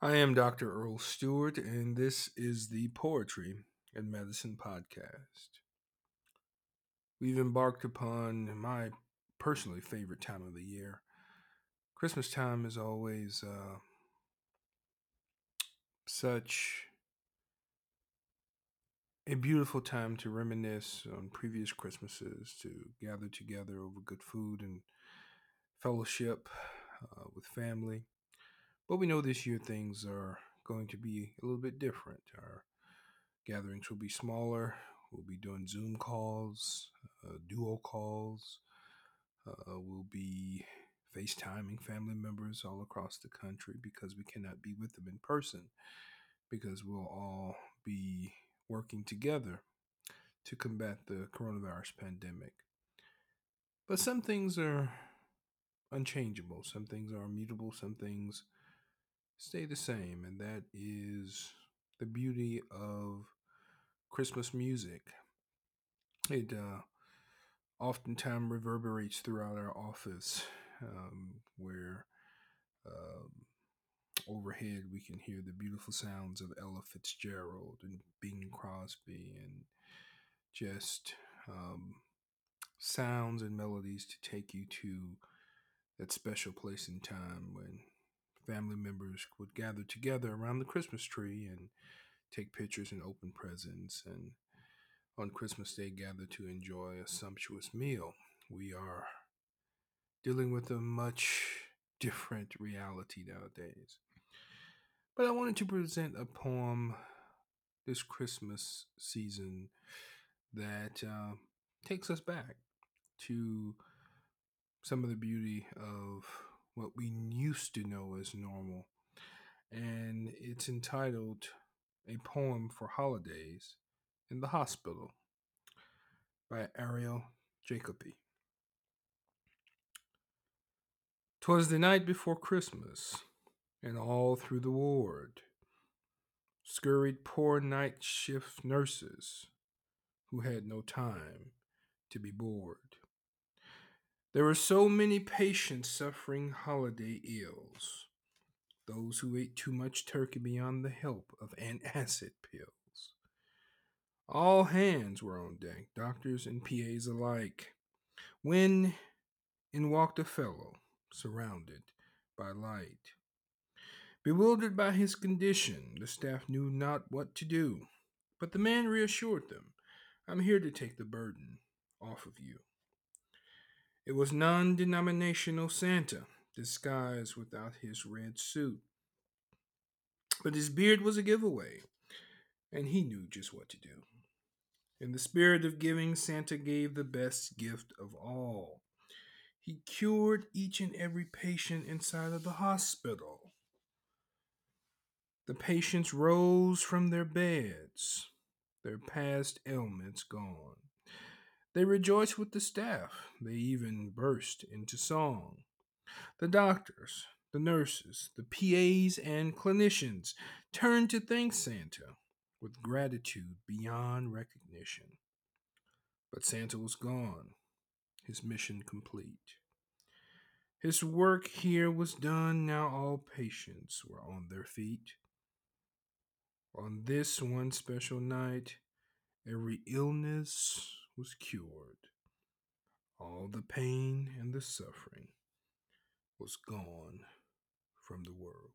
I am Dr. Earl Stewart, and this is the Poetry and Medicine Podcast. We've embarked upon my personally favorite time of the year. Christmas time is always uh, such a beautiful time to reminisce on previous Christmases, to gather together over good food and fellowship uh, with family. But we know this year things are going to be a little bit different. Our gatherings will be smaller. We'll be doing Zoom calls, uh, duo calls. Uh, we'll be FaceTiming family members all across the country because we cannot be with them in person because we'll all be working together to combat the coronavirus pandemic. But some things are unchangeable, some things are immutable, some things stay the same, and that is the beauty of Christmas music. It uh, oftentimes reverberates throughout our office, um, where um, overhead we can hear the beautiful sounds of Ella Fitzgerald and Bing Crosby, and just um, sounds and melodies to take you to that special place in time when family members would gather together around the Christmas tree and take pictures and open presents, and on Christmas Day gather to enjoy a sumptuous meal. We are dealing with a much different reality nowadays. But I wanted to present a poem this Christmas season that uh, takes us back to some of the beauty of what we used to know as normal. And it's entitled A Poem for Holidays in the Hospital by Ariel Jacoby. Twas the night before Christmas, and all through the ward scurried poor night shift nurses who had no time to be bored. There were so many patients suffering holiday ills. Those who ate too much turkey beyond the help of antacid pills. All hands were on deck, doctors and PAs alike, when in walked a fellow surrounded by light. Bewildered by his condition, the staff knew not what to do, but the man reassured them I'm here to take the burden off of you. It was non denominational Santa, disguised without his red suit. But his beard was a giveaway, and he knew just what to do. In the spirit of giving, Santa gave the best gift of all. He cured each and every patient inside of the hospital. The patients rose from their beds, their past ailments gone. They rejoiced with the staff. They even burst into song. The doctors, the nurses, the PAs, and clinicians turned to thank Santa with gratitude beyond recognition. But Santa was gone, his mission complete. His work here was done, now all patients were on their feet. On this one special night, every illness was cured. All the pain and the suffering was gone from the world.